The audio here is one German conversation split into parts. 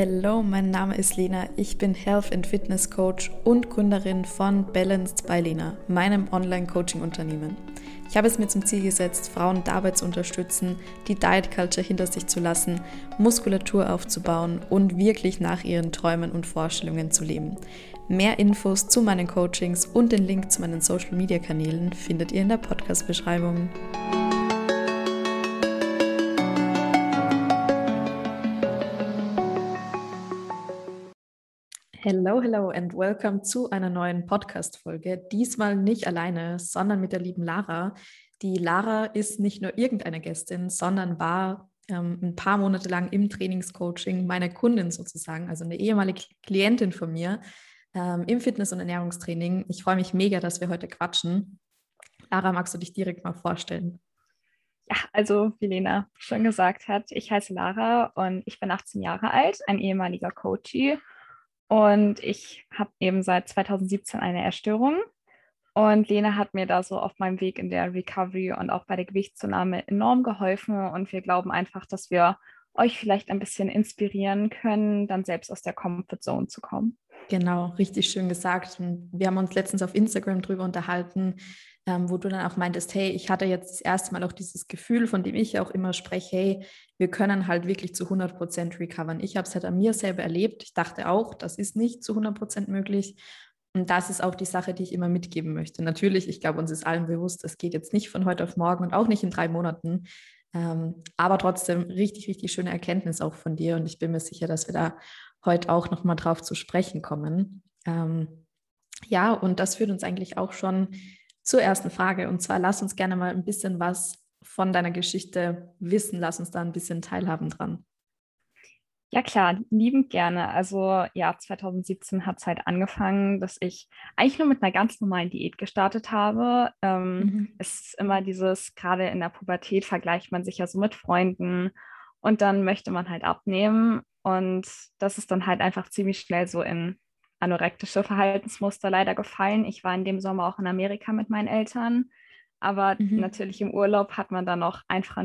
Hello, mein Name ist Lena. Ich bin Health and Fitness Coach und Gründerin von Balanced by Lena, meinem Online-Coaching-Unternehmen. Ich habe es mir zum Ziel gesetzt, Frauen dabei zu unterstützen, die Diet Culture hinter sich zu lassen, Muskulatur aufzubauen und wirklich nach ihren Träumen und Vorstellungen zu leben. Mehr Infos zu meinen Coachings und den Link zu meinen Social Media Kanälen findet ihr in der Podcast-Beschreibung. Hello, hello and welcome zu einer neuen Podcast-Folge. Diesmal nicht alleine, sondern mit der lieben Lara. Die Lara ist nicht nur irgendeine Gästin, sondern war ähm, ein paar Monate lang im Trainingscoaching meine Kundin sozusagen, also eine ehemalige Klientin von mir ähm, im Fitness- und Ernährungstraining. Ich freue mich mega, dass wir heute quatschen. Lara, magst du dich direkt mal vorstellen? Ja, also wie Lena schon gesagt hat, ich heiße Lara und ich bin 18 Jahre alt, ein ehemaliger Coachie und ich habe eben seit 2017 eine Erstörung. Und Lena hat mir da so auf meinem Weg in der Recovery und auch bei der Gewichtszunahme enorm geholfen. Und wir glauben einfach, dass wir euch vielleicht ein bisschen inspirieren können, dann selbst aus der Comfort Zone zu kommen. Genau, richtig schön gesagt. wir haben uns letztens auf Instagram drüber unterhalten, ähm, wo du dann auch meintest, hey, ich hatte jetzt das erste Mal auch dieses Gefühl, von dem ich auch immer spreche, hey, wir können halt wirklich zu 100 Prozent recovern. Ich habe es halt an mir selber erlebt. Ich dachte auch, das ist nicht zu 100 Prozent möglich. Und das ist auch die Sache, die ich immer mitgeben möchte. Natürlich, ich glaube, uns ist allen bewusst, es geht jetzt nicht von heute auf morgen und auch nicht in drei Monaten. Ähm, aber trotzdem richtig, richtig schöne Erkenntnis auch von dir. Und ich bin mir sicher, dass wir da heute auch nochmal drauf zu sprechen kommen. Ähm, ja, und das führt uns eigentlich auch schon zur ersten Frage. Und zwar lass uns gerne mal ein bisschen was von deiner Geschichte wissen. Lass uns da ein bisschen teilhaben dran. Ja klar, liebend gerne. Also ja, 2017 hat es halt angefangen, dass ich eigentlich nur mit einer ganz normalen Diät gestartet habe. Ähm, mhm. Es ist immer dieses, gerade in der Pubertät vergleicht man sich ja so mit Freunden und dann möchte man halt abnehmen. Und das ist dann halt einfach ziemlich schnell so in anorektische Verhaltensmuster leider gefallen. Ich war in dem Sommer auch in Amerika mit meinen Eltern, aber mhm. natürlich im Urlaub hat man dann noch einfach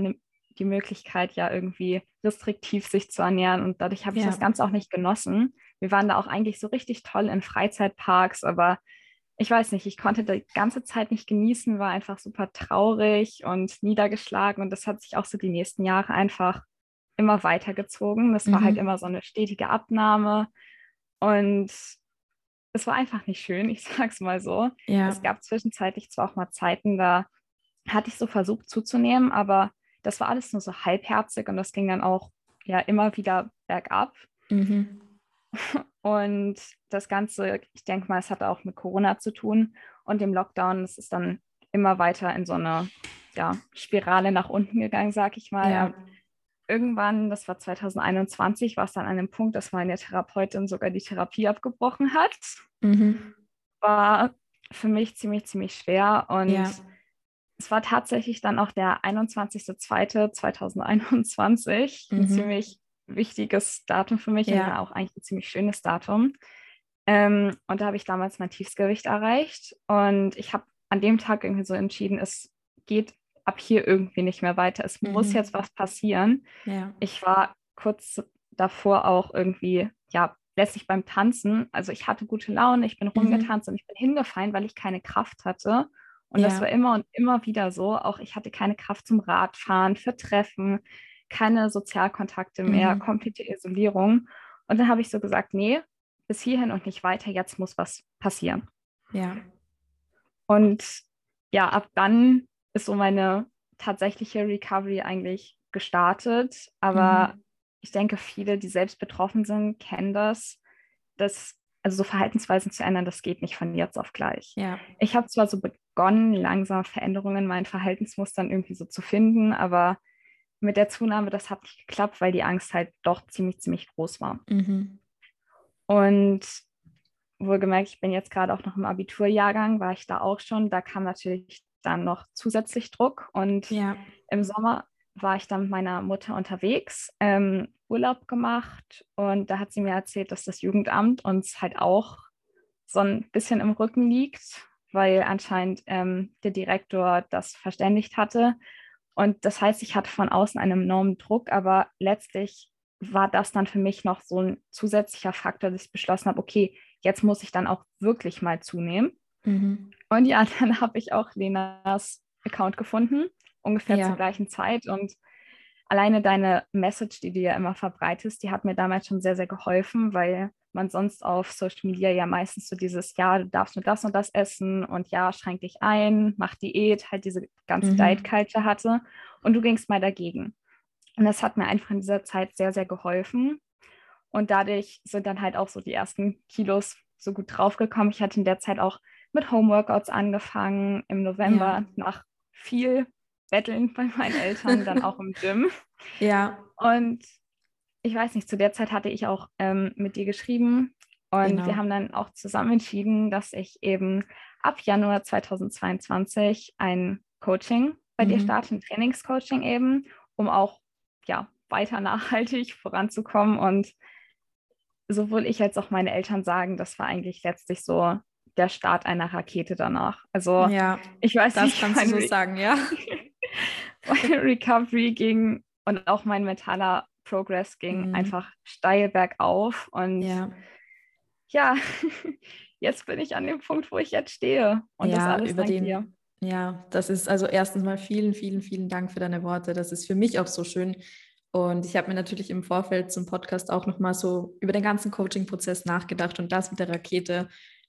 die Möglichkeit, ja irgendwie restriktiv sich zu ernähren und dadurch habe ich ja. das Ganze auch nicht genossen. Wir waren da auch eigentlich so richtig toll in Freizeitparks, aber ich weiß nicht, ich konnte die ganze Zeit nicht genießen, war einfach super traurig und niedergeschlagen und das hat sich auch so die nächsten Jahre einfach immer weitergezogen. Das war halt mhm. halt immer so eine stetige Abnahme und es war einfach nicht schön, ich sag's mal so. Ja. Es gab zwischenzeitlich zwar auch mal Zeiten, da hatte ich so versucht zuzunehmen, aber das war alles nur so halbherzig und das ging dann auch ja immer wieder bergab. Mhm. Und das Ganze, ich denke mal, es hatte auch mit Corona zu tun und dem Lockdown, es ist dann immer weiter in so eine ja, Spirale nach unten gegangen, sag ich mal. Ja irgendwann, das war 2021, war es dann an dem Punkt, dass meine Therapeutin sogar die Therapie abgebrochen hat. Mhm. War für mich ziemlich, ziemlich schwer. Und ja. es war tatsächlich dann auch der 21.02.2021, mhm. ein ziemlich wichtiges Datum für mich ja. und auch eigentlich ein ziemlich schönes Datum. Ähm, und da habe ich damals mein Tiefsgewicht erreicht. Und ich habe an dem Tag irgendwie so entschieden, es geht ab hier irgendwie nicht mehr weiter. Es mhm. muss jetzt was passieren. Ja. Ich war kurz davor auch irgendwie, ja, letztlich beim Tanzen. Also ich hatte gute Laune, ich bin mhm. rumgetanzt und ich bin hingefallen, weil ich keine Kraft hatte. Und ja. das war immer und immer wieder so. Auch ich hatte keine Kraft zum Radfahren, für Treffen, keine Sozialkontakte mehr, mhm. komplette Isolierung. Und dann habe ich so gesagt, nee, bis hierhin und nicht weiter, jetzt muss was passieren. Ja. Und ja, ab dann ist so meine tatsächliche Recovery eigentlich gestartet. Aber mhm. ich denke, viele, die selbst betroffen sind, kennen das. dass also so Verhaltensweisen zu ändern, das geht nicht von jetzt auf gleich. Ja. Ich habe zwar so begonnen, langsam Veränderungen in meinen Verhaltensmustern irgendwie so zu finden, aber mit der Zunahme, das hat nicht geklappt, weil die Angst halt doch ziemlich, ziemlich groß war. Mhm. Und wohlgemerkt, ich bin jetzt gerade auch noch im Abiturjahrgang, war ich da auch schon. Da kam natürlich dann noch zusätzlich Druck. Und ja. im Sommer war ich dann mit meiner Mutter unterwegs, ähm, Urlaub gemacht und da hat sie mir erzählt, dass das Jugendamt uns halt auch so ein bisschen im Rücken liegt, weil anscheinend ähm, der Direktor das verständigt hatte. Und das heißt, ich hatte von außen einen enormen Druck, aber letztlich war das dann für mich noch so ein zusätzlicher Faktor, dass ich beschlossen habe, okay, jetzt muss ich dann auch wirklich mal zunehmen. Mhm. Und ja, dann habe ich auch Lenas Account gefunden, ungefähr ja. zur gleichen Zeit. Und alleine deine Message, die du ja immer verbreitest, die hat mir damals schon sehr, sehr geholfen, weil man sonst auf Social Media ja meistens so dieses, ja, du darfst nur das und das essen und ja, schränk dich ein, mach Diät, halt diese ganze mhm. Diet-Culture hatte. Und du gingst mal dagegen. Und das hat mir einfach in dieser Zeit sehr, sehr geholfen. Und dadurch sind dann halt auch so die ersten Kilos so gut draufgekommen. Ich hatte in der Zeit auch mit Homeworkouts angefangen im November ja. nach viel Betteln bei meinen Eltern, dann auch im Gym. Ja. Und ich weiß nicht, zu der Zeit hatte ich auch ähm, mit dir geschrieben und genau. wir haben dann auch zusammen entschieden, dass ich eben ab Januar 2022 ein Coaching bei mhm. dir starte, ein Trainingscoaching eben, um auch ja, weiter nachhaltig voranzukommen. Und sowohl ich als auch meine Eltern sagen, das war eigentlich letztlich so der Start einer Rakete danach. Also ja, ich weiß das nicht, kannst du so sagen, ja. meine Recovery ging und auch mein mentaler Progress ging mhm. einfach steil bergauf und ja. ja, jetzt bin ich an dem Punkt, wo ich jetzt stehe und ja, das alles über den, dir. Ja, das ist also erstens mal vielen, vielen, vielen Dank für deine Worte. Das ist für mich auch so schön. Und ich habe mir natürlich im Vorfeld zum Podcast auch nochmal so über den ganzen Coaching-Prozess nachgedacht und das mit der Rakete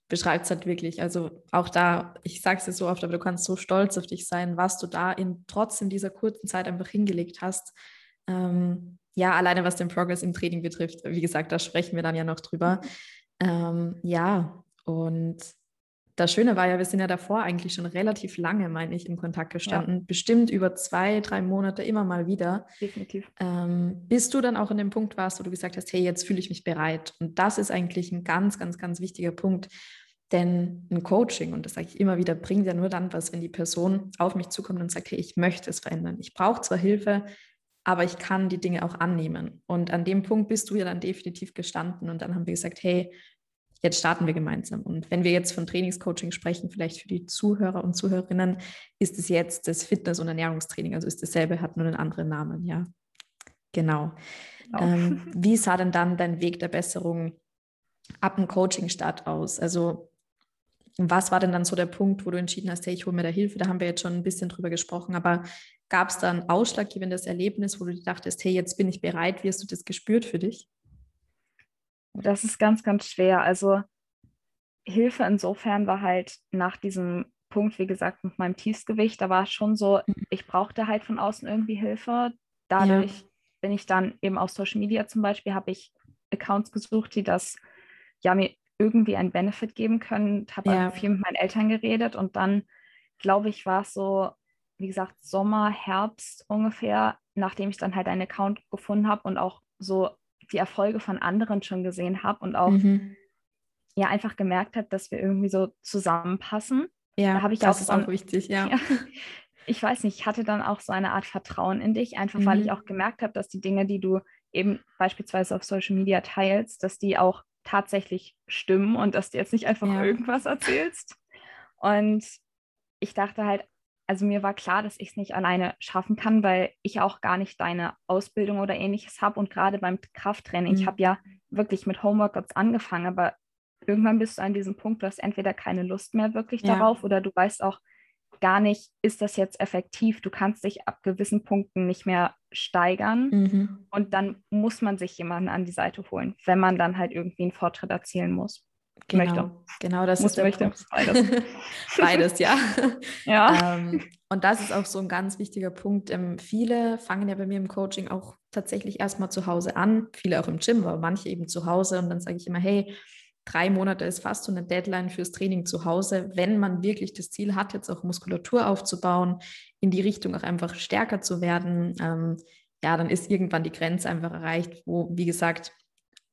beschreibt es halt wirklich. Also auch da, ich sage es dir so oft, aber du kannst so stolz auf dich sein, was du da in trotzdem dieser kurzen Zeit einfach hingelegt hast. Ähm, ja, alleine was den Progress im Training betrifft, wie gesagt, da sprechen wir dann ja noch drüber. Ähm, ja, und das Schöne war ja, wir sind ja davor eigentlich schon relativ lange, meine ich, in Kontakt gestanden. Ja. Bestimmt über zwei, drei Monate immer mal wieder. Definitiv. Ähm, bis du dann auch in dem Punkt warst, wo du gesagt hast, hey, jetzt fühle ich mich bereit. Und das ist eigentlich ein ganz, ganz, ganz wichtiger Punkt. Denn ein Coaching, und das sage ich immer wieder, bringt ja nur dann was, wenn die Person auf mich zukommt und sagt, hey, ich möchte es verändern. Ich brauche zwar Hilfe, aber ich kann die Dinge auch annehmen. Und an dem Punkt bist du ja dann definitiv gestanden. Und dann haben wir gesagt, hey, jetzt starten wir gemeinsam. Und wenn wir jetzt von Trainingscoaching sprechen, vielleicht für die Zuhörer und Zuhörerinnen, ist es jetzt das Fitness- und Ernährungstraining. Also ist dasselbe, hat nur einen anderen Namen, ja. Genau. Oh. Ähm, wie sah denn dann dein Weg der Besserung ab dem Coaching-Start aus? Also was war denn dann so der Punkt, wo du entschieden hast, hey, ich hole mir da Hilfe? Da haben wir jetzt schon ein bisschen drüber gesprochen, aber gab es da ein ausschlaggebendes Erlebnis, wo du dachtest, hey, jetzt bin ich bereit? Wie hast du das gespürt für dich? Das ist ganz, ganz schwer. Also Hilfe insofern war halt nach diesem Punkt, wie gesagt, mit meinem Tiefsgewicht, da war es schon so, mhm. ich brauchte halt von außen irgendwie Hilfe. Dadurch ja. bin ich dann eben auf Social Media zum Beispiel, habe ich Accounts gesucht, die das ja mir irgendwie einen Benefit geben können. Habe ja. viel mit meinen Eltern geredet und dann, glaube ich, war es so, wie gesagt, Sommer, Herbst ungefähr, nachdem ich dann halt einen Account gefunden habe und auch so die Erfolge von anderen schon gesehen habe und auch mhm. ja einfach gemerkt habe, dass wir irgendwie so zusammenpassen. Ja, da ich das auch ist auch wichtig, ja. ja. Ich weiß nicht, ich hatte dann auch so eine Art Vertrauen in dich, einfach mhm. weil ich mhm. auch gemerkt habe, dass die Dinge, die du eben beispielsweise auf Social Media teilst, dass die auch tatsächlich stimmen und dass du jetzt nicht einfach ja. irgendwas erzählst. Und ich dachte halt, also mir war klar, dass ich es nicht alleine schaffen kann, weil ich auch gar nicht deine Ausbildung oder ähnliches habe. Und gerade beim Krafttraining, mhm. ich habe ja wirklich mit Homeworkouts angefangen, aber irgendwann bist du an diesem Punkt, du hast entweder keine Lust mehr wirklich ja. darauf oder du weißt auch gar nicht, ist das jetzt effektiv? Du kannst dich ab gewissen Punkten nicht mehr steigern. Mhm. Und dann muss man sich jemanden an die Seite holen, wenn man dann halt irgendwie einen Fortschritt erzielen muss. Genau, möchte. genau das Muss ist der möchte. Punkt. Beides. Beides, ja. ja. Ähm, und das ist auch so ein ganz wichtiger Punkt. Ähm, viele fangen ja bei mir im Coaching auch tatsächlich erstmal zu Hause an, viele auch im Gym, aber manche eben zu Hause. Und dann sage ich immer, hey, drei Monate ist fast so eine Deadline fürs Training zu Hause, wenn man wirklich das Ziel hat, jetzt auch Muskulatur aufzubauen, in die Richtung auch einfach stärker zu werden. Ähm, ja, dann ist irgendwann die Grenze einfach erreicht, wo, wie gesagt,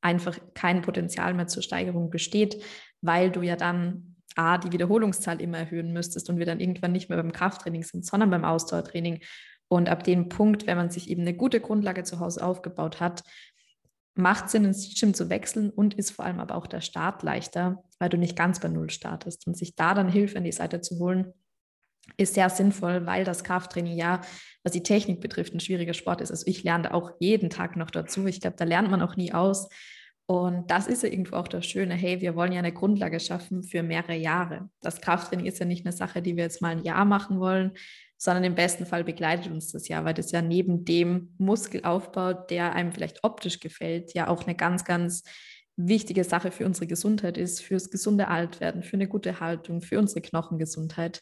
einfach kein Potenzial mehr zur Steigerung besteht, weil du ja dann A, die Wiederholungszahl immer erhöhen müsstest und wir dann irgendwann nicht mehr beim Krafttraining sind, sondern beim Ausdauertraining. Und ab dem Punkt, wenn man sich eben eine gute Grundlage zu Hause aufgebaut hat, macht Sinn, ins Gym zu wechseln und ist vor allem aber auch der Start leichter, weil du nicht ganz bei Null startest. Und sich da dann Hilfe an die Seite zu holen, ist sehr sinnvoll, weil das Krafttraining ja, was die Technik betrifft, ein schwieriger Sport ist. Also ich lerne auch jeden Tag noch dazu. Ich glaube, da lernt man auch nie aus. Und das ist ja irgendwo auch das Schöne. Hey, wir wollen ja eine Grundlage schaffen für mehrere Jahre. Das Krafttraining ist ja nicht eine Sache, die wir jetzt mal ein Jahr machen wollen, sondern im besten Fall begleitet uns das ja, weil das ja neben dem Muskelaufbau, der einem vielleicht optisch gefällt, ja auch eine ganz, ganz wichtige Sache für unsere Gesundheit ist, fürs gesunde Altwerden, für eine gute Haltung, für unsere Knochengesundheit.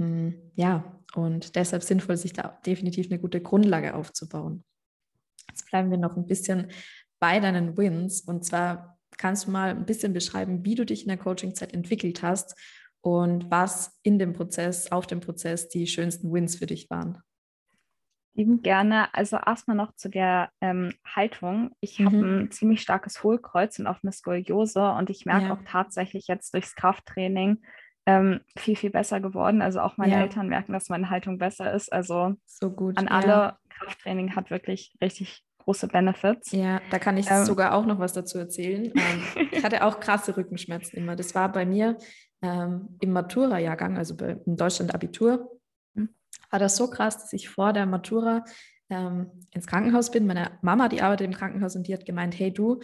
Mm, ja, und deshalb sinnvoll, sich da definitiv eine gute Grundlage aufzubauen. Jetzt bleiben wir noch ein bisschen bei deinen Wins. Und zwar kannst du mal ein bisschen beschreiben, wie du dich in der Coaching-Zeit entwickelt hast und was in dem Prozess, auf dem Prozess die schönsten Wins für dich waren. Lieben gerne. Also erstmal noch zu der ähm, Haltung. Ich mhm. habe ein ziemlich starkes Hohlkreuz und auch eine Skoliose und ich merke ja. auch tatsächlich jetzt durchs Krafttraining ähm, viel, viel besser geworden. Also auch meine ja. Eltern merken, dass meine Haltung besser ist. Also so gut. An alle, ja. Krafttraining hat wirklich richtig große Benefits. Ja, da kann ich ähm, sogar auch noch was dazu erzählen. Ähm, ich hatte auch krasse Rückenschmerzen immer. Das war bei mir ähm, im Matura-Jahrgang, also bei, in Deutschland Abitur, hm. war das so krass, dass ich vor der Matura ähm, ins Krankenhaus bin. Meine Mama, die arbeitet im Krankenhaus und die hat gemeint, hey du,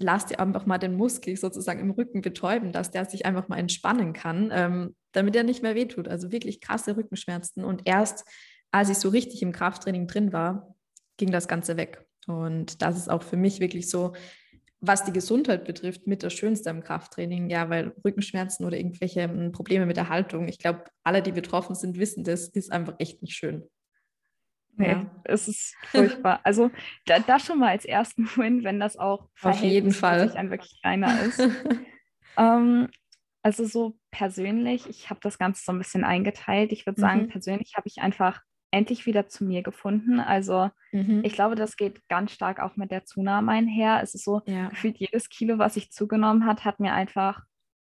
lass dir einfach mal den Muskel sozusagen im Rücken betäuben, dass der sich einfach mal entspannen kann, ähm, damit er nicht mehr wehtut. Also wirklich krasse Rückenschmerzen. Und erst als ich so richtig im Krafttraining drin war, ging das Ganze weg. Und das ist auch für mich wirklich so, was die Gesundheit betrifft, mit das Schönste im Krafttraining. Ja, weil Rückenschmerzen oder irgendwelche hm, Probleme mit der Haltung, ich glaube, alle, die betroffen sind, wissen, das ist einfach echt nicht schön. Nee, ja. es ist furchtbar. Also da, das schon mal als ersten Win, wenn das auch auf jeden Fall ein wirklich kleiner ist. ähm, also so persönlich, ich habe das Ganze so ein bisschen eingeteilt. Ich würde sagen, mhm. persönlich habe ich einfach endlich wieder zu mir gefunden. Also mhm. ich glaube, das geht ganz stark auch mit der Zunahme einher. Es ist so, ja. gefühlt jedes Kilo, was ich zugenommen hat, hat mir einfach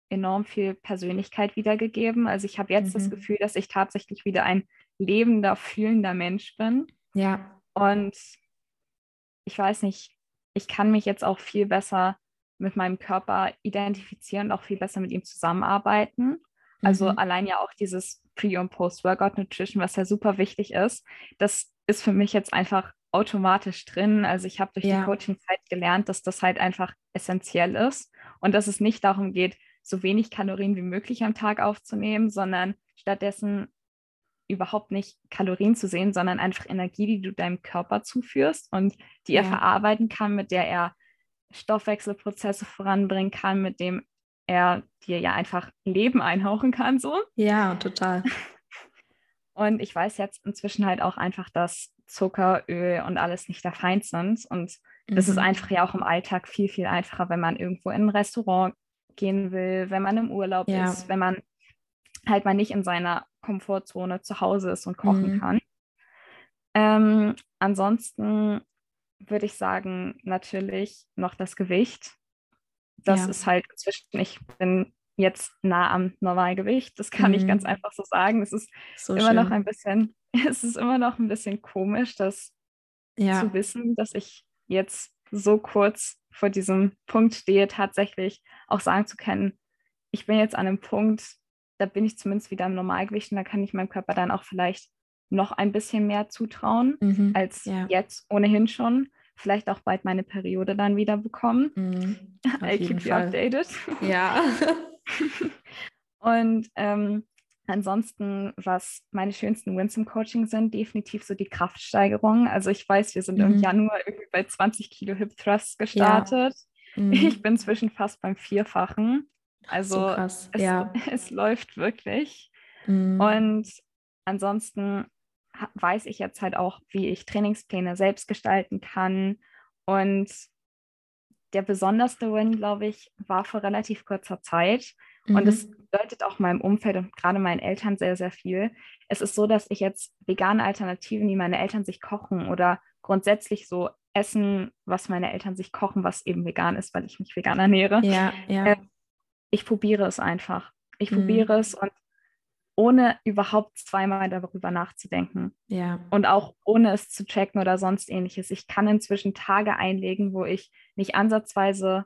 enorm viel Persönlichkeit wiedergegeben. Also ich habe jetzt mhm. das Gefühl, dass ich tatsächlich wieder ein lebender, fühlender Mensch bin. Ja. Und ich weiß nicht, ich kann mich jetzt auch viel besser mit meinem Körper identifizieren und auch viel besser mit ihm zusammenarbeiten. Also mhm. allein ja auch dieses Pre- und Post-Workout-Nutrition, was ja super wichtig ist, das ist für mich jetzt einfach automatisch drin. Also ich habe durch ja. die Coaching-Zeit gelernt, dass das halt einfach essentiell ist und dass es nicht darum geht, so wenig Kalorien wie möglich am Tag aufzunehmen, sondern stattdessen überhaupt nicht Kalorien zu sehen, sondern einfach Energie, die du deinem Körper zuführst und die ja. er verarbeiten kann, mit der er Stoffwechselprozesse voranbringen kann, mit dem er dir ja einfach Leben einhauchen kann, so. Ja, total. Und ich weiß jetzt inzwischen halt auch einfach, dass Zucker, Öl und alles nicht der Feind sind. Und mhm. das ist mhm. einfach ja auch im Alltag viel, viel einfacher, wenn man irgendwo in ein Restaurant gehen will, wenn man im Urlaub ja. ist, wenn man halt mal nicht in seiner Komfortzone zu Hause ist und kochen mhm. kann. Ähm, ansonsten würde ich sagen, natürlich noch das Gewicht. Das ja. ist halt inzwischen, ich bin jetzt nah am Normalgewicht. Das kann mhm. ich ganz mhm. einfach so sagen. Es ist so immer schön. noch ein bisschen, es ist immer noch ein bisschen komisch, das ja. zu wissen, dass ich jetzt so kurz vor diesem Punkt stehe, tatsächlich auch sagen zu können, ich bin jetzt an einem Punkt, da bin ich zumindest wieder im Normalgewicht und da kann ich meinem Körper dann auch vielleicht noch ein bisschen mehr zutrauen mhm. als ja. jetzt ohnehin schon vielleicht auch bald meine Periode dann wieder bekommen. Mhm, I keep you updated. Ja. Und ähm, ansonsten, was meine schönsten Wins im Coaching sind, definitiv so die Kraftsteigerung. Also ich weiß, wir sind mhm. im Januar irgendwie bei 20 Kilo Hip Thrusts gestartet. Ja. Mhm. Ich bin zwischen fast beim Vierfachen. Also so es, ja. es, läuft wirklich. Mhm. Und ansonsten weiß ich jetzt halt auch, wie ich Trainingspläne selbst gestalten kann. Und der besonderste Win, glaube ich, war vor relativ kurzer Zeit. Mhm. Und es bedeutet auch meinem Umfeld und gerade meinen Eltern sehr, sehr viel. Es ist so, dass ich jetzt vegane Alternativen, die meine Eltern sich kochen oder grundsätzlich so essen, was meine Eltern sich kochen, was eben vegan ist, weil ich mich vegan ernähre. Ja, ja. Äh, ich probiere es einfach. Ich mhm. probiere es und ohne überhaupt zweimal darüber nachzudenken. Ja. Und auch ohne es zu checken oder sonst ähnliches. Ich kann inzwischen Tage einlegen, wo ich nicht ansatzweise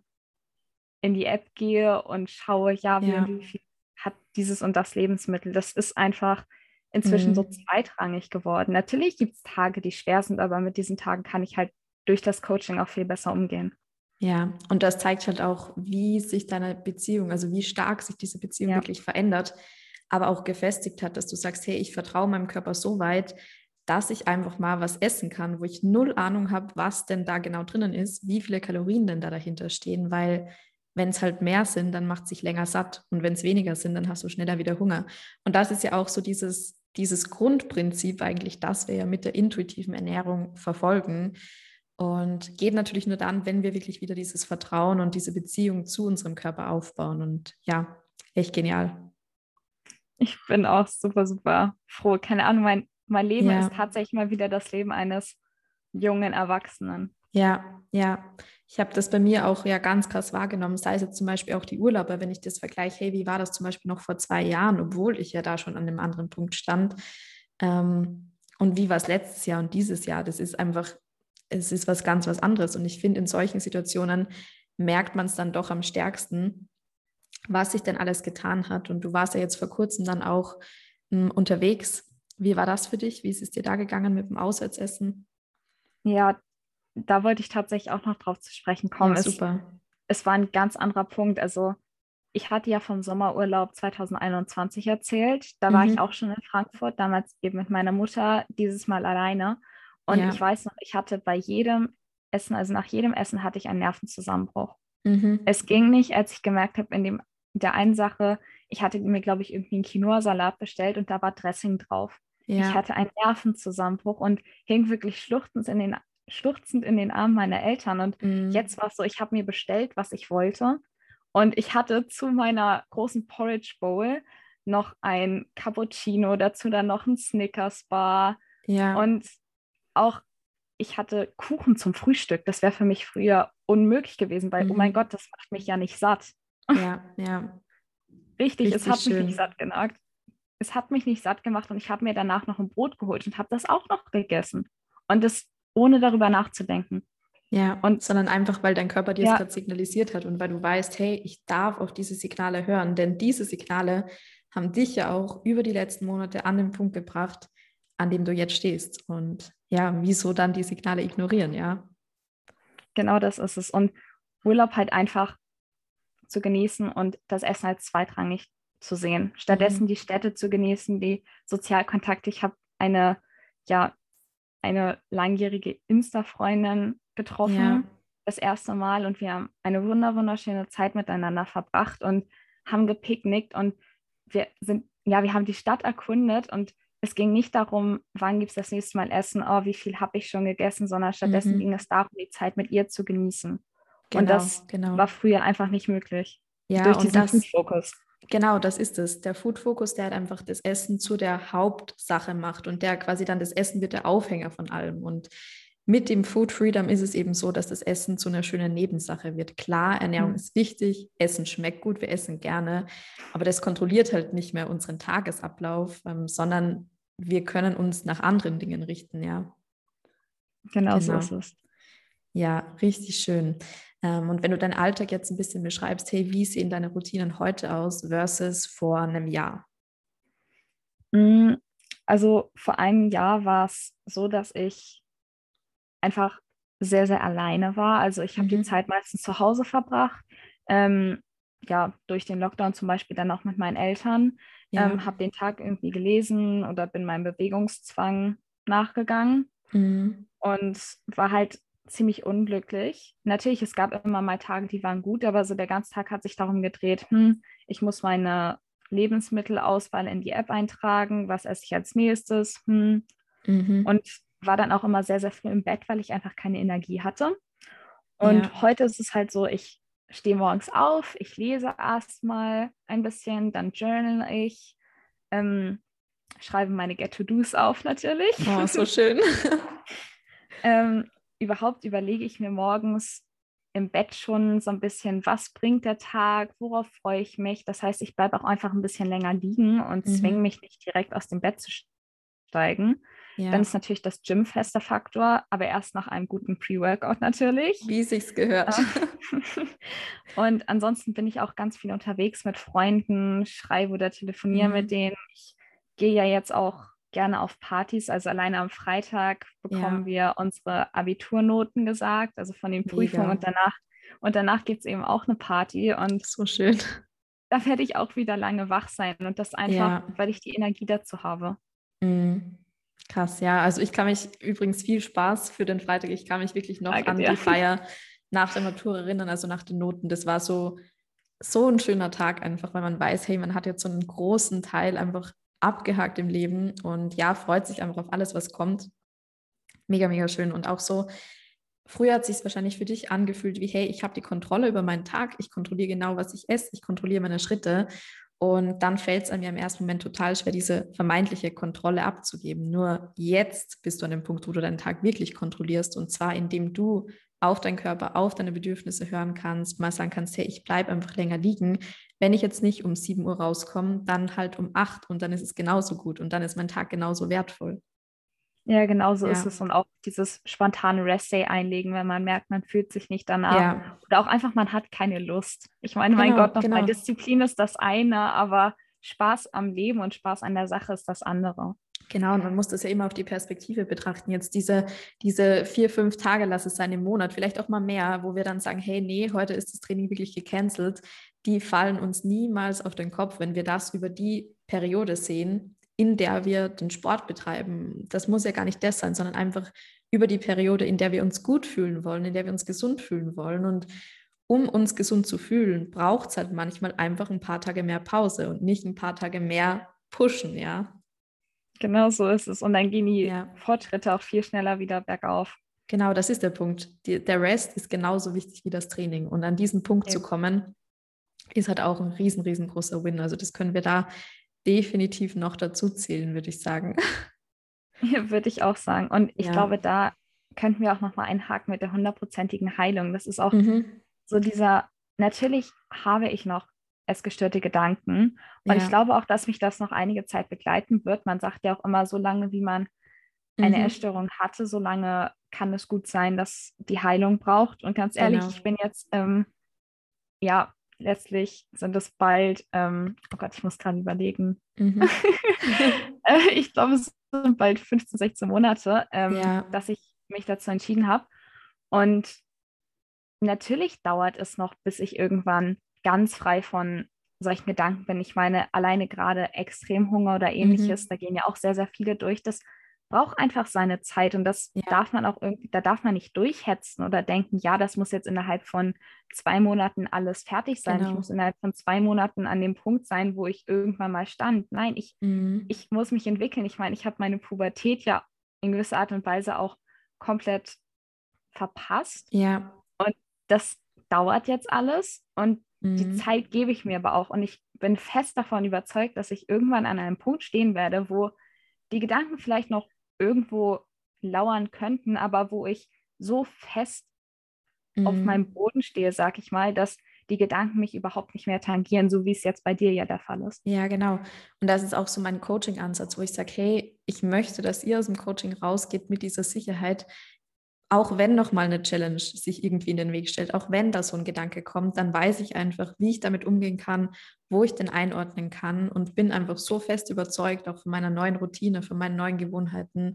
in die App gehe und schaue, ja, wie, ja. viel hat dieses und das Lebensmittel. Das ist einfach inzwischen mhm. so zweitrangig geworden. Natürlich gibt es Tage, die schwer sind, aber mit diesen Tagen kann ich halt durch das Coaching auch viel besser umgehen. Ja, und das zeigt halt auch, wie sich deine Beziehung, also wie stark sich diese Beziehung ja. wirklich verändert, aber auch gefestigt hat, dass du sagst, hey, ich vertraue meinem Körper so weit, dass ich einfach mal was essen kann, wo ich null Ahnung habe, was denn da genau drinnen ist, wie viele Kalorien denn da dahinter stehen, weil wenn es halt mehr sind, dann macht sich länger satt und wenn es weniger sind, dann hast du schneller wieder Hunger. Und das ist ja auch so dieses, dieses Grundprinzip eigentlich, das wir ja mit der intuitiven Ernährung verfolgen, und geht natürlich nur dann, wenn wir wirklich wieder dieses Vertrauen und diese Beziehung zu unserem Körper aufbauen. Und ja, echt genial. Ich bin auch super, super froh. Keine Ahnung, mein, mein Leben ja. ist tatsächlich mal wieder das Leben eines jungen Erwachsenen. Ja, ja. Ich habe das bei mir auch ja ganz krass wahrgenommen, sei es jetzt zum Beispiel auch die Urlauber, wenn ich das vergleiche, hey, wie war das zum Beispiel noch vor zwei Jahren, obwohl ich ja da schon an einem anderen Punkt stand. Ähm, und wie war es letztes Jahr und dieses Jahr? Das ist einfach es ist was ganz was anderes. Und ich finde, in solchen Situationen merkt man es dann doch am stärksten, was sich denn alles getan hat. Und du warst ja jetzt vor kurzem dann auch m, hm, unterwegs. Wie war das für dich? Wie ist es dir da gegangen mit dem Auswärtsessen? Ja, da wollte ich tatsächlich auch noch drauf zu sprechen kommen. Ja, super. Es, es war ein ganz anderer Punkt. Also ich hatte ja vom Sommerurlaub 2021 erzählt. Da mhm. war ich mhm. auch schon in Frankfurt, damals eben mit meiner Mutter, dieses Mal alleine. Und ja. ich weiß noch, ich hatte bei jedem Essen, also nach jedem Essen hatte ich einen Nervenzusammenbruch. Mhm. Es ging nicht, als ich gemerkt habe, in dem, der einen Sache, ich hatte mir, glaube ich, irgendwie einen Quinoa-Salat bestellt und da war Dressing drauf. Ja. Ich hatte einen Nervenzusammenbruch und hing wirklich schluchzend in den, schluchzend in den Armen meiner Eltern. Und mhm. jetzt war es so, ich habe mir bestellt, was ich wollte. Und ich hatte zu meiner großen Porridge Bowl noch ein Cappuccino, dazu dann noch ein Snickers Bar. Ja. Und auch, ich hatte Kuchen zum Frühstück. Das wäre für mich früher unmöglich gewesen, weil, mhm. oh mein mhm. Gott, das macht mich ja nicht satt. Ja, ja. Richtig, Richtig es hat schön. mich nicht satt genagt. Es hat mich nicht satt gemacht und ich habe mir danach noch ein Brot geholt und habe das auch noch gegessen. Und das ohne darüber nachzudenken. Ja, und sondern einfach, weil dein Körper dir ja. gerade signalisiert hat und weil du weißt, hey, ich darf auf diese Signale hören, denn diese Signale haben dich ja auch über die letzten Monate an den Punkt gebracht, an dem du jetzt stehst. Und ja, wieso dann die Signale ignorieren, ja? Genau das ist es. Und Urlaub halt einfach zu genießen und das Essen als zweitrangig zu sehen. Stattdessen mhm. die Städte zu genießen, die Sozialkontakte. Ich habe eine, ja, eine langjährige Insta-Freundin getroffen, ja. das erste Mal, und wir haben eine wunderschöne Zeit miteinander verbracht und haben gepicknickt und wir sind, ja, wir haben die Stadt erkundet und es ging nicht darum, wann gibt es das nächste Mal Essen, oh, wie viel habe ich schon gegessen, sondern stattdessen mhm. ging es darum, die Zeit mit ihr zu genießen. Genau, und das genau. war früher einfach nicht möglich. Ja, durch diesen das, Fokus. Genau, das ist es. Der Food Focus, der halt einfach das Essen zu der Hauptsache macht und der quasi dann das Essen wird der Aufhänger von allem. Und mit dem Food Freedom ist es eben so, dass das Essen zu einer schönen Nebensache wird. Klar, Ernährung mhm. ist wichtig, Essen schmeckt gut, wir essen gerne, aber das kontrolliert halt nicht mehr unseren Tagesablauf, ähm, sondern wir können uns nach anderen Dingen richten, ja. Genau, genau. so ist es. Ja, richtig schön. Ähm, und wenn du deinen Alltag jetzt ein bisschen beschreibst, hey, wie sehen deine Routinen heute aus versus vor einem Jahr? Mm, also vor einem Jahr war es so, dass ich einfach sehr, sehr alleine war. Also ich habe mhm. die Zeit meistens zu Hause verbracht. Ähm, ja, durch den Lockdown zum Beispiel dann auch mit meinen Eltern. Ja. Ähm, habe den Tag irgendwie gelesen oder bin meinem Bewegungszwang nachgegangen mhm. und war halt ziemlich unglücklich. Natürlich, es gab immer mal Tage, die waren gut, aber so der ganze Tag hat sich darum gedreht, hm, ich muss meine Lebensmittelauswahl in die App eintragen, was esse ich als nächstes. Hm. Mhm. Und war dann auch immer sehr, sehr früh im Bett, weil ich einfach keine Energie hatte. Und ja. heute ist es halt so, ich stehe morgens auf, ich lese erstmal ein bisschen, dann journal ich, ähm, schreibe meine Get-to-Dos auf natürlich. Oh, so schön. ähm, überhaupt überlege ich mir morgens im Bett schon so ein bisschen, was bringt der Tag, worauf freue ich mich. Das heißt, ich bleibe auch einfach ein bisschen länger liegen und mhm. zwinge mich nicht direkt aus dem Bett zu steigen. Ja. Dann ist natürlich das Gym fester Faktor, aber erst nach einem guten Pre-Workout natürlich. Wie sich's gehört. und ansonsten bin ich auch ganz viel unterwegs mit Freunden, schreibe oder telefoniere mhm. mit denen. Ich gehe ja jetzt auch gerne auf Partys. Also alleine am Freitag bekommen ja. wir unsere Abiturnoten gesagt, also von den Prüfungen Mega. und danach. Und danach gibt es eben auch eine Party und so schön. Da werde ich auch wieder lange wach sein und das einfach, ja. weil ich die Energie dazu habe. Mhm. Krass, ja. Also ich kann mich übrigens viel Spaß für den Freitag. Ich kann mich wirklich noch Danke an die Feier nach der Matur erinnern, also nach den Noten. Das war so, so ein schöner Tag einfach, weil man weiß, hey, man hat jetzt so einen großen Teil einfach abgehakt im Leben und ja, freut sich einfach auf alles, was kommt. Mega, mega schön. Und auch so, früher hat sich wahrscheinlich für dich angefühlt wie, hey, ich habe die Kontrolle über meinen Tag, ich kontrolliere genau, was ich esse, ich kontrolliere meine Schritte. Und dann fällt es einem ja im ersten Moment total schwer, diese vermeintliche Kontrolle abzugeben. Nur jetzt bist du an dem Punkt, wo du deinen Tag wirklich kontrollierst. Und zwar, indem du auf deinen Körper, auf deine Bedürfnisse hören kannst, mal sagen kannst, hey, ich bleibe einfach länger liegen. Wenn ich jetzt nicht um 7 Uhr rauskomme, dann halt um 8 und dann ist es genauso gut und dann ist mein Tag genauso wertvoll. Ja, genau so ja. ist es. Und auch dieses spontane Rest-Day einlegen, wenn man merkt, man fühlt sich nicht danach. Ja. Oder auch einfach, man hat keine Lust. Ich meine, genau, mein Gott, nochmal, genau. Disziplin ist das eine, aber Spaß am Leben und Spaß an der Sache ist das andere. Genau, und man muss das ja immer auf die Perspektive betrachten. Jetzt diese, diese vier, fünf Tage, lass es sein im Monat, vielleicht auch mal mehr, wo wir dann sagen, hey, nee, heute ist das Training wirklich gecancelt. Die fallen uns niemals auf den Kopf, wenn wir das über die Periode sehen, in der wir den Sport betreiben. Das muss ja gar nicht das sein, sondern einfach über die Periode, in der wir uns gut fühlen wollen, in der wir uns gesund fühlen wollen. Und um uns gesund zu fühlen, braucht es halt manchmal einfach ein paar Tage mehr Pause und nicht ein paar Tage mehr pushen, ja. Genau so ist es. Und dann gehen die ja. Fortschritte auch viel schneller wieder bergauf. Genau, das ist der Punkt. Die, der Rest ist genauso wichtig wie das Training. Und an diesen Punkt ja. zu kommen, ist halt auch ein riesen, riesengroßer Win. Also das können wir da definitiv noch dazu zählen, würde ich sagen. Ja, würde ich auch sagen. Und ich ja. glaube, da könnten wir auch nochmal einhaken mit der hundertprozentigen Heilung. Das ist auch mhm. so dieser, natürlich habe ich noch essgestörte Gedanken. Und ja. ich glaube auch, dass mich das noch einige Zeit begleiten wird. Man sagt ja auch immer, so lange wie man eine mhm. Essstörung hatte, so lange kann es gut sein, dass die Heilung braucht. Und ganz ehrlich, genau. ich bin jetzt, ähm, ja, letztlich sind es bald, ähm, oh Gott, ich muss gerade überlegen. Mhm. Äh, ich glaube, es sind bald 15, 16 Monate, ähm, ja. dass ich mich dazu entschieden habe. Und natürlich dauert es noch, bis ich irgendwann ganz frei von solchen Gedanken bin. Ich meine, alleine gerade Extremhunger oder ähnliches, mhm. da gehen ja auch sehr, sehr viele durch. Das braucht einfach seine Zeit und das ja. darf man auch irgendwie, da darf man nicht durchhetzen oder denken, ja, das muss jetzt innerhalb von zwei Monaten alles fertig sein. Genau. Ich muss innerhalb von zwei Monaten an dem Punkt sein, wo ich irgendwann mal stand. Nein, ich, mhm. ich muss mich entwickeln. Ich meine, ich habe meine Pubertät ja in gewisser Art und Weise auch komplett verpasst. Ja. Und das dauert jetzt alles und mhm. die Zeit gebe ich mir aber auch. Und ich bin fest davon überzeugt, dass ich irgendwann an einem Punkt stehen werde, wo die Gedanken vielleicht noch irgendwo lauern könnten, aber wo ich so fest mhm. auf meinem Boden stehe, sag ich mal, dass die Gedanken mich überhaupt nicht mehr tangieren, so wie es jetzt bei dir ja der Fall ist. Ja, genau. Und das ist auch so mein Coaching-Ansatz, wo ich sage, hey, ich möchte, dass ihr aus dem Coaching rausgeht mit dieser Sicherheit, auch wenn nochmal eine Challenge sich irgendwie in den Weg stellt, auch wenn da so ein Gedanke kommt, dann weiß ich einfach, wie ich damit umgehen kann, wo ich den einordnen kann und bin einfach so fest überzeugt, auch von meiner neuen Routine, von meinen neuen Gewohnheiten,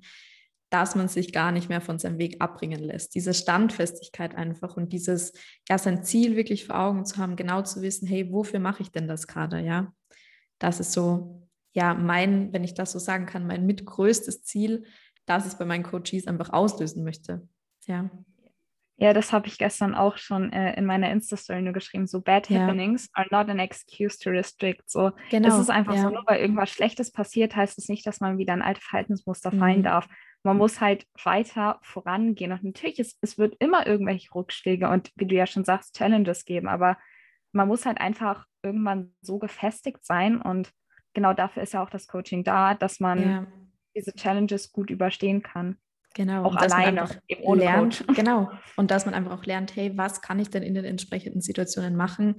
dass man sich gar nicht mehr von seinem Weg abbringen lässt. Diese Standfestigkeit einfach und dieses, ja, sein Ziel wirklich vor Augen zu haben, genau zu wissen, hey, wofür mache ich denn das gerade, ja? Das ist so, ja, mein, wenn ich das so sagen kann, mein mitgrößtes Ziel, das ich bei meinen Coaches einfach auslösen möchte. Ja. Ja, das habe ich gestern auch schon äh, in meiner Insta-Story nur geschrieben. So, bad ja. happenings are not an excuse to restrict. So, genau. das ist einfach ja. so, nur weil irgendwas Schlechtes passiert, heißt es das nicht, dass man wieder in alte Verhaltensmuster mhm. fallen darf. Man muss halt weiter vorangehen. Und natürlich, ist, es wird immer irgendwelche Rückschläge und, wie du ja schon sagst, Challenges geben. Aber man muss halt einfach irgendwann so gefestigt sein. Und genau dafür ist ja auch das Coaching da, dass man ja. diese Challenges gut überstehen kann. Genau. Auch alleine, eben ohne lernt, Coach. Genau. Und dass man einfach auch lernt, hey, was kann ich denn in den entsprechenden Situationen machen?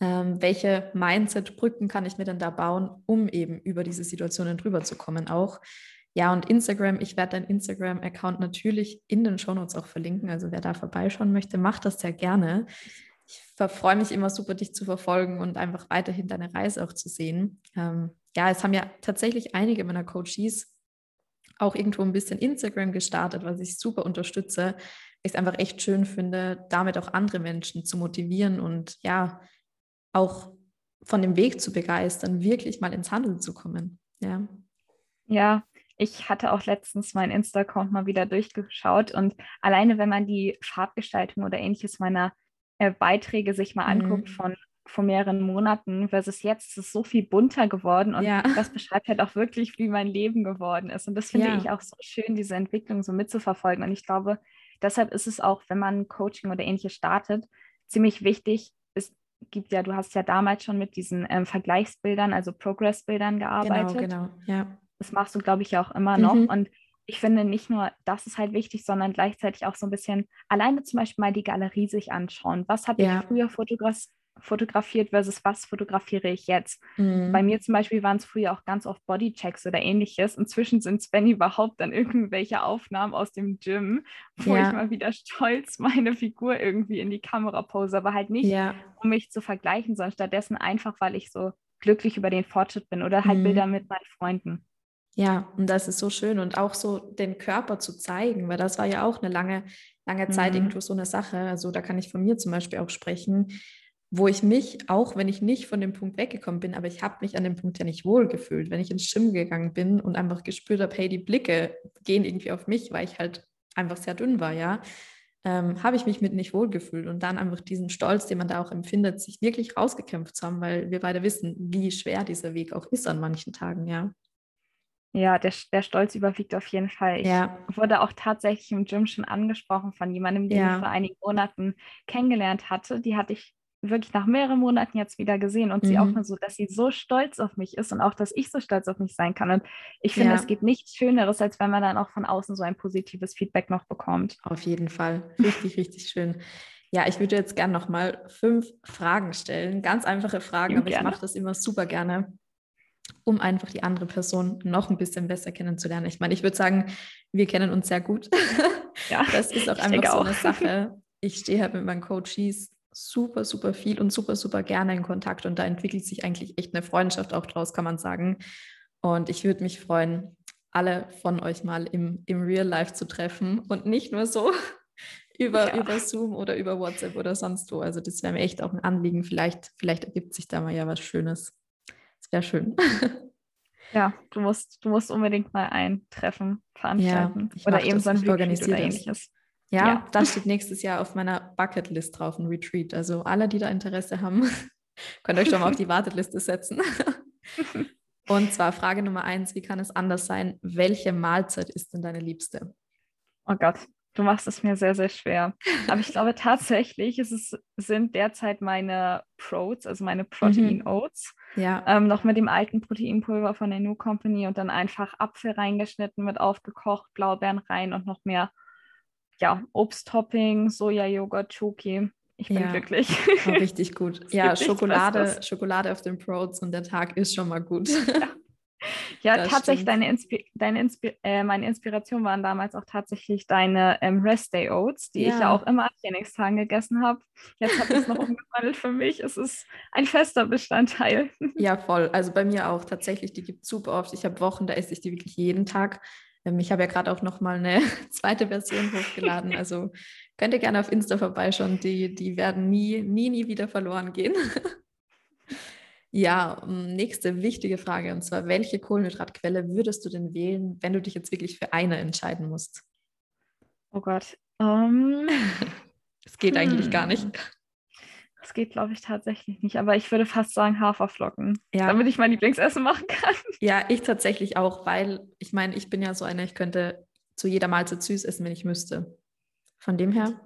Ähm, welche Mindset-Brücken kann ich mir denn da bauen, um eben über diese Situationen drüber zu kommen auch? Ja, und Instagram, ich werde deinen Instagram-Account natürlich in den Shownotes auch verlinken. Also wer da vorbeischauen möchte, macht das sehr gerne. Ich freue mich immer super, dich zu verfolgen und einfach weiterhin deine Reise auch zu sehen. Ähm, ja, es haben ja tatsächlich einige meiner Coaches auch irgendwo ein bisschen Instagram gestartet, was ich super unterstütze. Ich es einfach echt schön finde, damit auch andere Menschen zu motivieren und ja, auch von dem Weg zu begeistern, wirklich mal ins Handeln zu kommen. Ja. Ja, ich hatte auch letztens meinen Insta-Account mal wieder durchgeschaut und alleine, wenn man die Farbgestaltung oder ähnliches meiner äh, Beiträge sich mal mhm. anguckt von vor mehreren Monaten versus jetzt ist es so viel bunter geworden und ja. das beschreibt halt auch wirklich, wie mein Leben geworden ist. Und das finde ja. ich auch so schön, diese Entwicklung so mitzuverfolgen. Und ich glaube, deshalb ist es auch, wenn man Coaching oder ähnliches startet, ziemlich wichtig. Es gibt ja, du hast ja damals schon mit diesen ähm, Vergleichsbildern, also Progress-Bildern genau, gearbeitet. Genau, genau, ja. Das machst du, glaube ich, ja auch immer noch. Mhm. Und ich finde nicht nur, das ist halt wichtig, sondern gleichzeitig auch so ein bisschen alleine zum Beispiel mal die Galerie sich anschauen. Was habe ja. ich früher fotografiert? Fotografiert versus was fotografiere ich jetzt. Mhm. Bei mir zum Beispiel waren es früher auch ganz oft Bodychecks oder ähnliches. Inzwischen sind es, wenn überhaupt, dann irgendwelche Aufnahmen aus dem Gym, wo ja. ich mal wieder stolz meine Figur irgendwie in die Kamera pose, aber halt nicht, ja. um mich zu vergleichen, sondern stattdessen einfach, weil ich so glücklich über den Fortschritt bin oder halt mhm. Bilder mit meinen Freunden. Ja, und das ist so schön und auch so den Körper zu zeigen, weil das war ja auch eine lange, lange Zeit mhm. irgendwo so eine Sache. Also da kann ich von mir zum Beispiel auch sprechen wo ich mich, auch wenn ich nicht von dem Punkt weggekommen bin, aber ich habe mich an dem Punkt ja nicht wohl gefühlt, wenn ich ins Schwimmen gegangen bin und einfach gespürt habe, hey, die Blicke gehen irgendwie auf mich, weil ich halt einfach sehr dünn war, ja, ähm, habe ich mich mit nicht wohl gefühlt und dann einfach diesen Stolz, den man da auch empfindet, sich wirklich rausgekämpft zu haben, weil wir beide wissen, wie schwer dieser Weg auch ist an manchen Tagen, ja. Ja, der, der Stolz überwiegt auf jeden Fall. Ich ja. wurde auch tatsächlich im Gym schon angesprochen von jemandem, den ja. ich vor einigen Monaten kennengelernt hatte. Die hatte ich wirklich nach mehreren Monaten jetzt wieder gesehen und mhm. sie auch mhm. nur so, dass sie so stolz auf mich ist und auch, dass ich so stolz auf mich sein kann. Und ich finde, ja. es gibt nichts Schöneres, als wenn man dann auch von außen so ein positives Feedback noch bekommt. Auf jeden Fall. Richtig, richtig schön. Ja, ich würde jetzt gerne noch mal fünf Fragen stellen. Ganz einfache Fragen, aber gerne. ich mache das immer super gerne, um einfach die andere Person noch ein bisschen besser kennenzulernen. Ich meine, ich würde sagen, wir kennen uns sehr gut. Ja, das ist auch einfach so auch. eine Sache. Ich stehe halt mit meinen Coaches super, super viel und super, super gerne in Kontakt. Und da entwickelt sich eigentlich echt eine Freundschaft auch draus, kann man sagen. Und ich würde mich freuen, alle von euch mal im, im Real Life zu treffen und nicht nur so über, ja. über Zoom oder über WhatsApp oder sonst wo. Also das wäre mir echt auch ein Anliegen. Vielleicht, vielleicht ergibt sich da mal ja was Schönes. Das wäre schön. Ja, du musst, du musst unbedingt mal ein Treffen veranstalten. Ja, oder eben so ein Retreat oder ähnliches. Ja, ja, das steht nächstes Jahr auf meiner Bucketlist drauf, ein Retreat. Also alle, die da Interesse haben, könnt euch schon mal auf die Warteliste setzen. Und zwar Frage Nummer eins, wie kann es anders sein? Welche Mahlzeit ist denn deine liebste? Oh Gott, du machst es mir sehr, sehr schwer. Aber ich glaube tatsächlich, es ist, sind derzeit meine Proteins, also meine Protein mhm. Oats. Ja. Ähm, noch mit dem alten Proteinpulver von der New Company und dann einfach Apfel reingeschnitten, mit aufgekocht, Blaubeeren rein und noch mehr ja, Obsttopping, Sojajoghurt, Choki. Ich bin ja, glücklich. Richtig gut. ja, Schokolade, Schokolade auf den Prods und der Tag ist schon mal gut. Ja, ja tatsächlich, deine, Inspi deine Inspi äh, meine Inspiration waren damals auch tatsächlich deine ähm, Rest Day Oats, die ja. ich ja auch immer an Trainingstagen gegessen habe. Jetzt hat es noch umgewandelt für mich. Es ist ein fester Bestandteil. Ja, voll. Also bei mir auch tatsächlich. Die gibt es super oft. Ich habe Wochen, da esse ich die wirklich jeden Tag. Ähm, ich habe ja gerade auch noch mal eine zweite Version hochgeladen. Also könnt ihr gerne auf Insta vorbeischauen. Die, die werden nie, nie, nie wieder verloren gehen. ja, nächste wichtige Frage. Und zwar, welche Kohlenhydratquelle würdest du denn wählen, wenn du dich jetzt wirklich für eine entscheiden musst? Oh Gott. Um, es geht hm. eigentlich gar nicht. Das geht, glaube ich, tatsächlich nicht. Aber ich würde fast sagen Haferflocken, ja. damit ich mein Lieblingsessen machen kann. Ja, ich tatsächlich auch, weil ich meine, ich bin ja so eine, ich könnte zu jeder Mahlzeit süß essen, wenn ich müsste. Von dem her.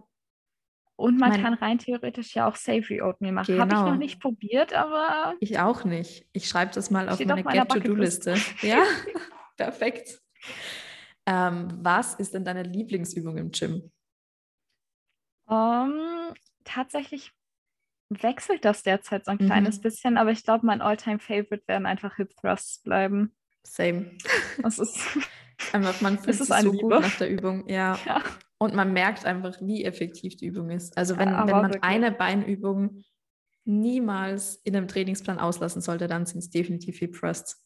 Und man mein, kann rein theoretisch ja auch Savory Oatmeal machen. Genau. Habe ich noch nicht probiert, aber. Ich auch nicht. Ich schreibe das mal auf meine Get-To-Do-Liste. ja, perfekt. Ähm, was ist denn deine Lieblingsübung im Gym? Um, ähm, tatsächlich wechselt das derzeit so ein mhm. kleines bisschen, aber ich glaube, mein Alltime favorite werden einfach Hip Thrusts bleiben. Same. Das ist Einfach, man fühlt sich so Liebe. gut nach der Übung. Ja. ja. Und man merkt einfach, wie effektiv die Übung ist. Also wenn, ja, wenn man wirklich. eine Beinübung niemals in einem Trainingsplan auslassen sollte, dann sind es definitiv Hip Thrusts.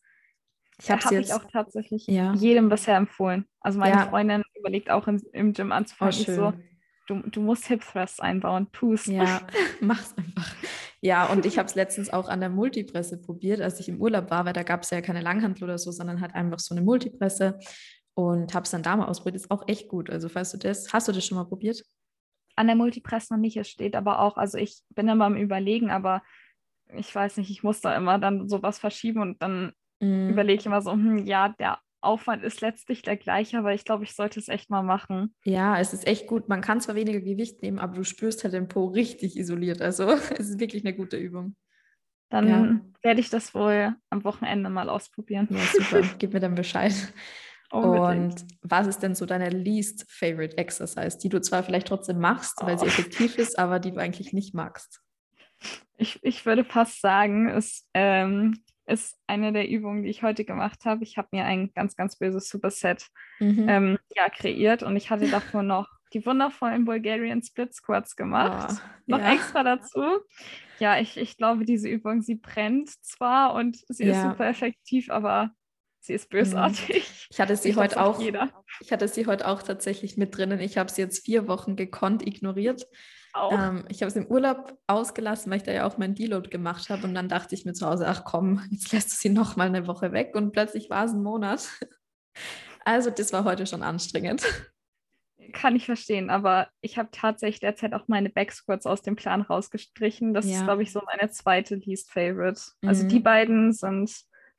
Ich habe hab ich auch tatsächlich ja. jedem bisher empfohlen. Also meine. Freundin überlegt auch im, im Gym anzufangen. Oh, ich so, du, du musst Hip Thrusts einbauen, tu's. Ja, mach's einfach. Ja, und ich habe es letztens auch an der Multipresse probiert, als ich im Urlaub war, weil da gab es ja keine Langhandel oder so, sondern halt einfach so eine Multipresse und habe es dann da mal ausprobiert. Ist auch echt gut. Also falls du das, hast du das schon mal probiert? An der Multipresse noch nicht. Es steht aber auch, also ich bin immer am Überlegen, aber ich weiß nicht, ich muss da immer dann sowas verschieben und dann mm. überlege ich immer so, hm, ja, der Aufwand ist letztlich der gleiche, aber ich glaube, ich sollte es echt mal machen. Ja, es ist echt gut. Man kann zwar weniger Gewicht nehmen, aber du spürst halt den Po richtig isoliert. Also es ist wirklich eine gute Übung. Dann ja. werde ich das wohl am Wochenende mal ausprobieren. Ja, super. Gib mir dann Bescheid. Und was ist denn so deine least favorite Exercise, die du zwar vielleicht trotzdem machst, oh. weil sie oh. effektiv ist, aber die du eigentlich nicht magst? Ich, ich würde fast sagen, es ähm, ist eine der Übungen, die ich heute gemacht habe. Ich habe mir ein ganz, ganz böses Superset mhm. ähm, ja, kreiert und ich hatte davor noch die wundervollen Bulgarian Split Squats gemacht. Oh, noch ja. extra dazu. Ja, ich, ich glaube, diese Übung, sie brennt zwar und sie ja. ist super effektiv, aber sie ist bösartig. Ich hatte sie ich heute auch. Jeder. Ich hatte sie heute auch tatsächlich mit drinnen. Ich habe sie jetzt vier Wochen gekonnt ignoriert. Ähm, ich habe es im Urlaub ausgelassen, weil ich da ja auch mein Deload gemacht habe. Und dann dachte ich mir zu Hause, ach komm, jetzt lässt du sie noch mal eine Woche weg. Und plötzlich war es ein Monat. Also das war heute schon anstrengend. Kann ich verstehen, aber ich habe tatsächlich derzeit auch meine Backsquats aus dem Plan rausgestrichen. Das ja. ist, glaube ich, so meine zweite Least Favorite. Also mhm. die beiden sind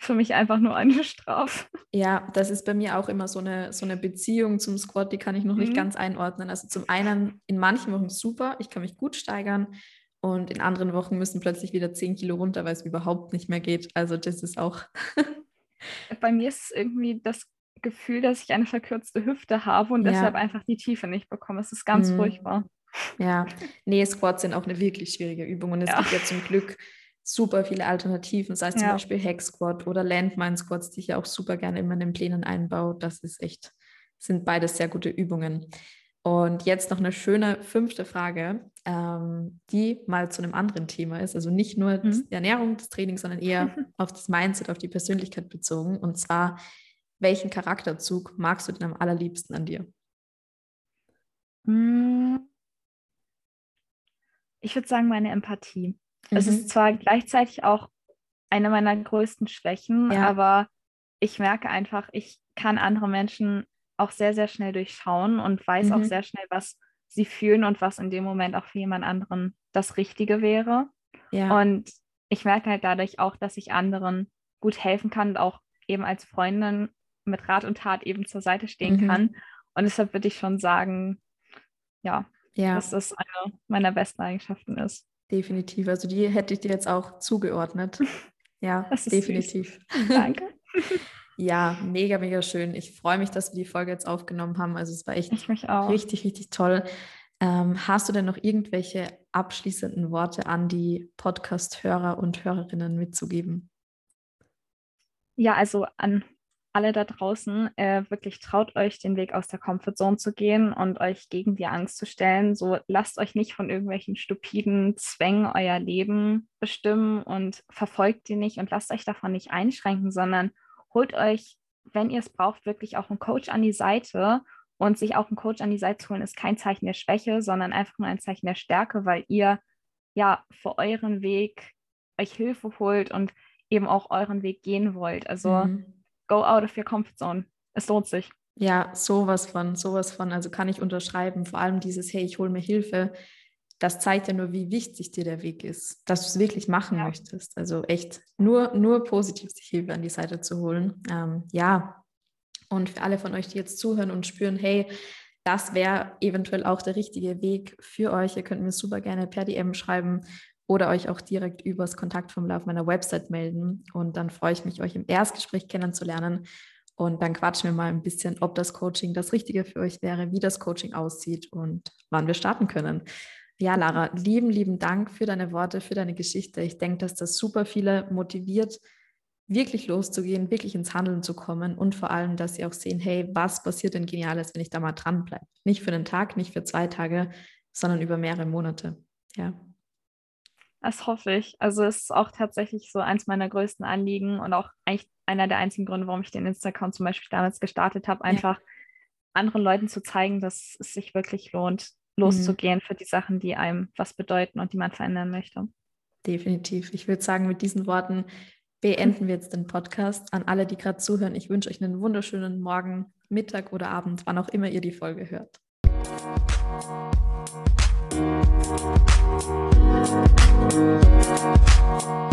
für mich einfach nur eine Strafe. Ja, das ist bei mir auch immer so eine, so eine Beziehung zum Squat, die kann ich noch mhm. nicht ganz einordnen. Also zum einen in manchen Wochen super, ich kann mich gut steigern und in anderen Wochen müssen plötzlich wieder 10 Kilo runter, weil es überhaupt nicht mehr geht. Also das ist auch. bei mir ist es irgendwie das Gefühl, dass ich eine verkürzte Hüfte habe und ja. deshalb einfach die Tiefe nicht bekomme. Es ist ganz mhm. furchtbar. Ja, nee, Squats sind auch eine wirklich schwierige Übung und es ja. gibt ja zum Glück super viele Alternativen, sei es ja. zum Beispiel Hack Squat oder Landmine Squats, die ich ja auch super gerne immer in den Plänen einbaue. Das ist echt, sind beides sehr gute Übungen. Und jetzt noch eine schöne fünfte Frage, ähm, die mal zu einem anderen Thema ist. Also nicht nur mhm. die Ernährung, das Training, sondern eher auf das Mindset, auf die Persönlichkeit bezogen. Und zwar, welchen Charakterzug magst du denn am allerliebsten an dir? Hm. Ich würde sagen, meine Empathie. Mhm. Es ist zwar gleichzeitig auch eine meiner größten Schwächen, ja. aber ich merke einfach, ich kann andere Menschen auch sehr, sehr schnell durchschauen und weiß mhm. auch sehr schnell, was sie fühlen und was in dem Moment auch für jemand anderen das Richtige wäre. Ja. Und ich merke halt dadurch auch, dass ich anderen gut helfen kann und auch eben als Freundin mit Rat und Tat eben zur Seite stehen mhm. kann. Und deshalb würde ich schon sagen, ja, ja, dass das eine meiner besten Eigenschaften ist. Definitiv. Also die hätte ich dir jetzt auch zugeordnet. Ja, definitiv. Danke. ja, mega, mega schön. Ich freue mich, dass wir die Folge jetzt aufgenommen haben. Also es war echt richtig, richtig toll. Ähm, hast du denn noch irgendwelche abschließenden Worte an die Podcast-Hörer und Hörerinnen mitzugeben? Ja, also an alle da draußen, äh, wirklich traut euch, den Weg aus der Comfortzone zu gehen und euch gegen die Angst zu stellen. So lasst euch nicht von irgendwelchen stupiden Zwängen euer Leben bestimmen und verfolgt die nicht und lasst euch davon nicht einschränken, sondern holt euch, wenn ihr es braucht, wirklich auch einen Coach an die Seite. Und sich auch einen Coach an die Seite zu holen, ist kein Zeichen der Schwäche, sondern einfach nur ein Zeichen der Stärke, weil ihr ja für euren Weg euch Hilfe holt und eben auch euren Weg gehen wollt. Also mhm go out of your comfort zone. Es lohnt sich. Ja, sowas von, sowas von. Also kann ich unterschreiben. Vor allem dieses, hey, ich hole mir Hilfe. Das zeigt ja nur, wie wichtig dir der Weg ist, dass du es wirklich machen ja. möchtest. Also echt nur, nur positiv sich Hilfe an die Seite zu holen. Ähm, ja. Und für alle von euch, die jetzt zuhören und spüren, hey, das wäre eventuell auch der richtige Weg für euch. Ihr könnt mir super gerne per DM schreiben oder euch auch direkt übers Kontaktformular auf meiner Website melden. Und dann freue ich mich, euch im Erstgespräch kennenzulernen. Und dann quatschen wir mal ein bisschen, ob das Coaching das Richtige für euch wäre, wie das Coaching aussieht und wann wir starten können. Ja, Lara, lieben, lieben Dank für deine Worte, für deine Geschichte. Ich denke, dass das super viele motiviert, wirklich loszugehen, wirklich ins Handeln zu kommen und vor allem, dass sie auch sehen, hey, was passiert denn Geniales, wenn ich da mal dranbleibe? Nicht für einen Tag, nicht für zwei Tage, sondern über mehrere Monate. Ja. Das hoffe ich. Also es ist auch tatsächlich so eins meiner größten Anliegen und auch eigentlich einer der einzigen Gründe, warum ich den Insta-Account zum Beispiel damals gestartet habe, einfach ja. anderen Leuten zu zeigen, dass es sich wirklich lohnt, loszugehen mhm. für die Sachen, die einem was bedeuten und die man verändern möchte. Definitiv. Ich würde sagen, mit diesen Worten beenden wir jetzt den Podcast. An alle, die gerade zuhören, ich wünsche euch einen wunderschönen Morgen, Mittag oder Abend, wann auch immer ihr die Folge hört. Thank you.